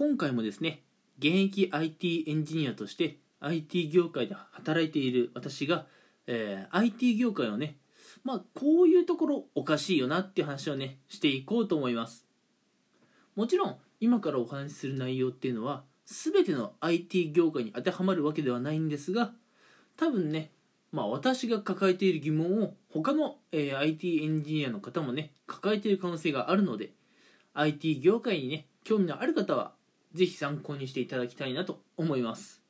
今回もですね現役 IT エンジニアとして IT 業界で働いている私が、えー IT 業界のねまあこういうところおかしいよなっていう話をねしていこうと思います。もちろん今からお話しする内容っていうのは全ての IT 業界に当てはまるわけではないんですが多分ねまあ私が抱えている疑問を他の、えー IT エンジニアの方もね抱えている可能性があるので IT 業界にね興味のある方はぜひ参考にしていただきたいなと思います。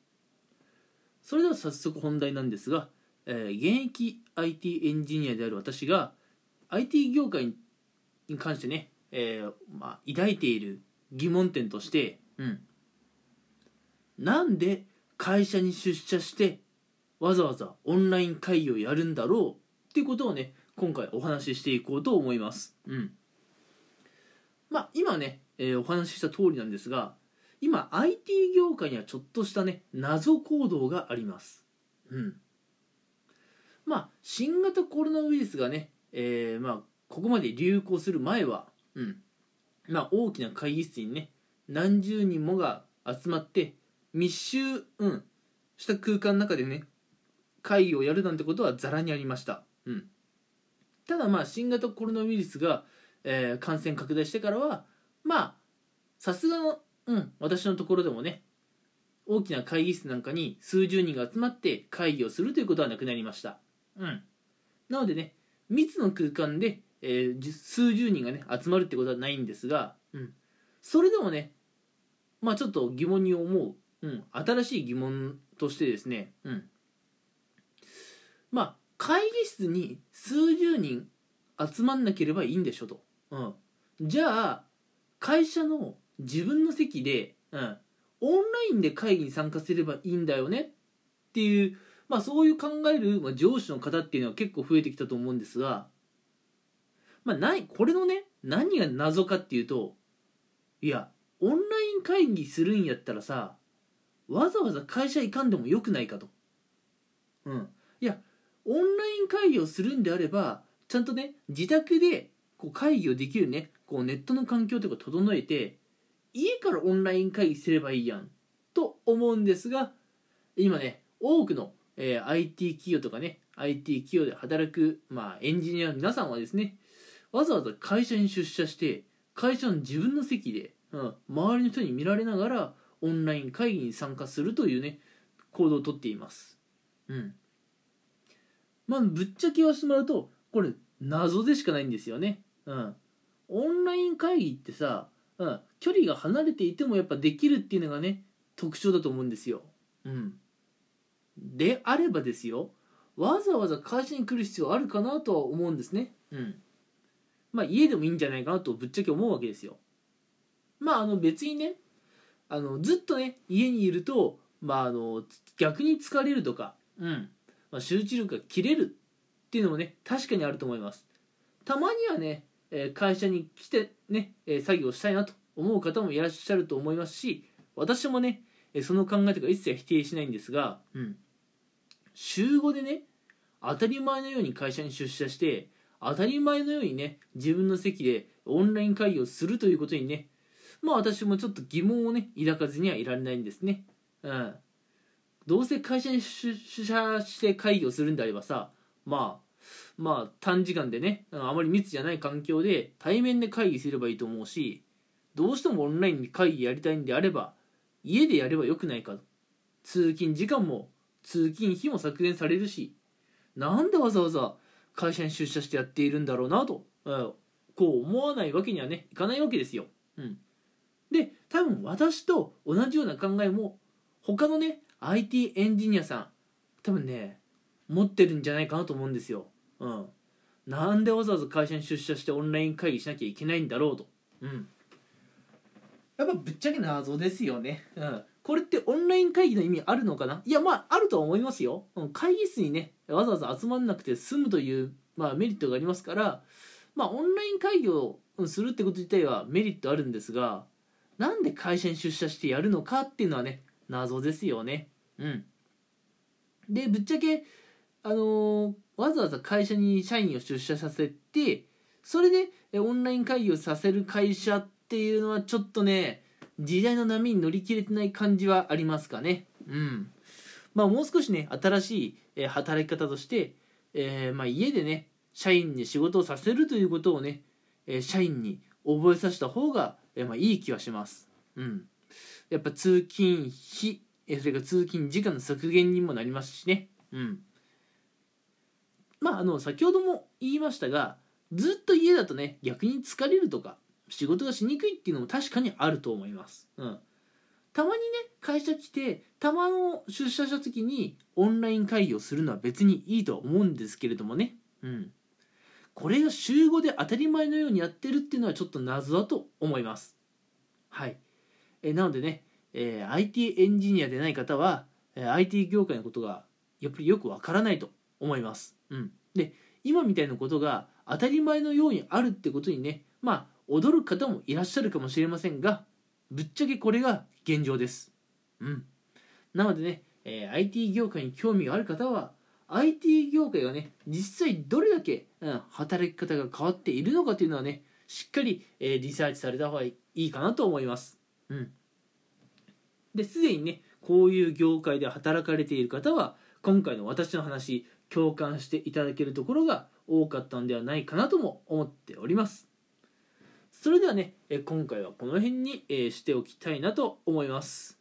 それでは早速本題なんですが、えー現役 IT エンジニアである私が IT 業界に関してね、えーまあ、抱いている疑問点として、うん、なんで会社に出社してわざわざオンライン会議をやるんだろうっていうことをね今回お話ししていこうと思います。うん、まあ今ね、えーお話しした通りなんですが今 IT 業界にはちょっとしたね謎行動があります。うん、まあ新型コロナウイルスがね、えーまあここまで流行する前は、うん。まあ、大きな会議室にね何十人もが集まって密集、うん、した空間の中でね会議をやるなんてことはざらにありました、うん、ただまあ新型コロナウイルスが、えー感染拡大してからはまあさすがの、うん、私のところでもね大きな会議室なんかに数十人が集まって会議をするということはなくなりました、うん、なのでね密の空間で、えー数十人がね集まるってことはないんですが、うん、それでもねまあちょっと疑問に思う、うん、新しい疑問としてですね、うん、まあ会議室に数十人集まんなければいいんでしょと、うん、じゃあ会社の自分の席で、うん、オンラインで会議に参加すればいいんだよねっていう、まあ、そういう考える、まあ、上司の方っていうのは結構増えてきたと思うんですが、まあ、ないこれのね何が謎かっていうといやオンライン会議するんやったらさわざわざ会社行かんでもよくないかと。うん、いやオンライン会議をするんであればちゃんとね自宅でこう会議をできるねこうネットの環境とか整えて家からオンライン会議すればいいやんと思うんですが今ね多くの、えー IT 企業とかね IT 企業で働く、まあ、エンジニアの皆さんはですねわざわざ会社に出社して会社の自分の席で、うん、周りの人に見られながらオンライン会議に参加するというね行動をとっています。うんまあぶっちゃけ言わせてもらうとこれ謎でしかないんですよね。うん、オンライン会議ってさ、うん、距離が離れていてもやっぱできるっていうのがね特徴だと思うんですよ。うん、であればですよわざわざ会社に来る必要あるかなとは思うんですね。うん、まあ家でもいいんじゃないかなとぶっちゃけ思うわけですよ。まああの別にねあのずっとね家にいると、まあ、あの逆に疲れるとか、うんまあ、集中力が切れるっていうのもね確かにあると思いますたまにはね、えー会社に来てね、えー作業したいなと思う方もいらっしゃると思いますし私もねえーその考えとか一切否定しないんですが、うん、週5でね当たり前のように会社に出社して当たり前のようにね自分の席でオンライン会議をするということにねまあ私もちょっと疑問をね抱かずにはいられないんですね。うん。どうせ会社に出社して会議をするんであればさ、まあ、まあ短時間でね、うんあまり密じゃない環境で対面で会議すればいいと思うし、どうしてもオンラインで会議やりたいんであれば、家でやればよくないか。通勤時間も通勤費も削減されるし、なんでわざわざ会社に出社してやっているんだろうなと、うんこう思わないわけにはね、いかないわけですよ。うん。で多分私と同じような考えも他のね IT エンジニアさん多分ね持ってるんじゃないかなと思うんですよ。うん、なんでわざわざ会社に出社してオンライン会議しなきゃいけないんだろうと。うん、やっぱぶっちゃけ謎ですよね。うん、これってオンライン会議の意味あるのかな？いやまああるとは思いますよ。会議室にねわざわざ集まんなくて済むという、まあ、メリットがありますからまあオンライン会議をするってこと自体はメリットあるんですがなんで会社に出社してやるのかっていうのはね謎ですよね。うん。でぶっちゃけあのーわざわざ会社に社員を出社させてそれでえオンライン会議をさせる会社っていうのはちょっとね時代の波に乗り切れてない感じはありますかねうんまあもう少しね新しい、え働き方としてえー、まあ、家でね社員に仕事をさせるということをね、え、社員に覚えさせた方が、えー、まあ、いい気はします。うん、やっぱ通勤費、えそれから通勤時間の削減にもなりますしね。うん、まああの先ほども言いましたがずっと家だとね逆に疲れるとか仕事がしにくいっていうのも確かにあると思います。うん。たまにね会社来てたまの出社した時にオンライン会議をするのは別にいいとは思うんですけれどもね。うん。これが週5で当たり前のようにやってるっていうのはちょっと謎だと思います。はい。えなのでね、えー、IT エンジニアでない方は、えー、IT 業界のことがやっぱりよくわからないと思います。うん。で今みたいなことが当たり前のようにあるってことにねまあ驚く方もいらっしゃるかもしれませんがぶっちゃけこれが現状です。うん。なのでね、えー、IT 業界に興味がある方は、IT 業界がね、実際どれだけ、うん、働き方が変わっているのかというのはね、しっかり、えー、リサーチされた方がいいかなと思います。うん。で、すでにね、こういう業界で働かれている方は、今回の私の話、共感していただけるところが多かったんではないかなとも思っております。それではね、え今回はこの辺に、えしておきたいなと思います。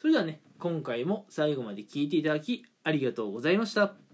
それではね、今回も最後まで聴いていただきありがとうございました。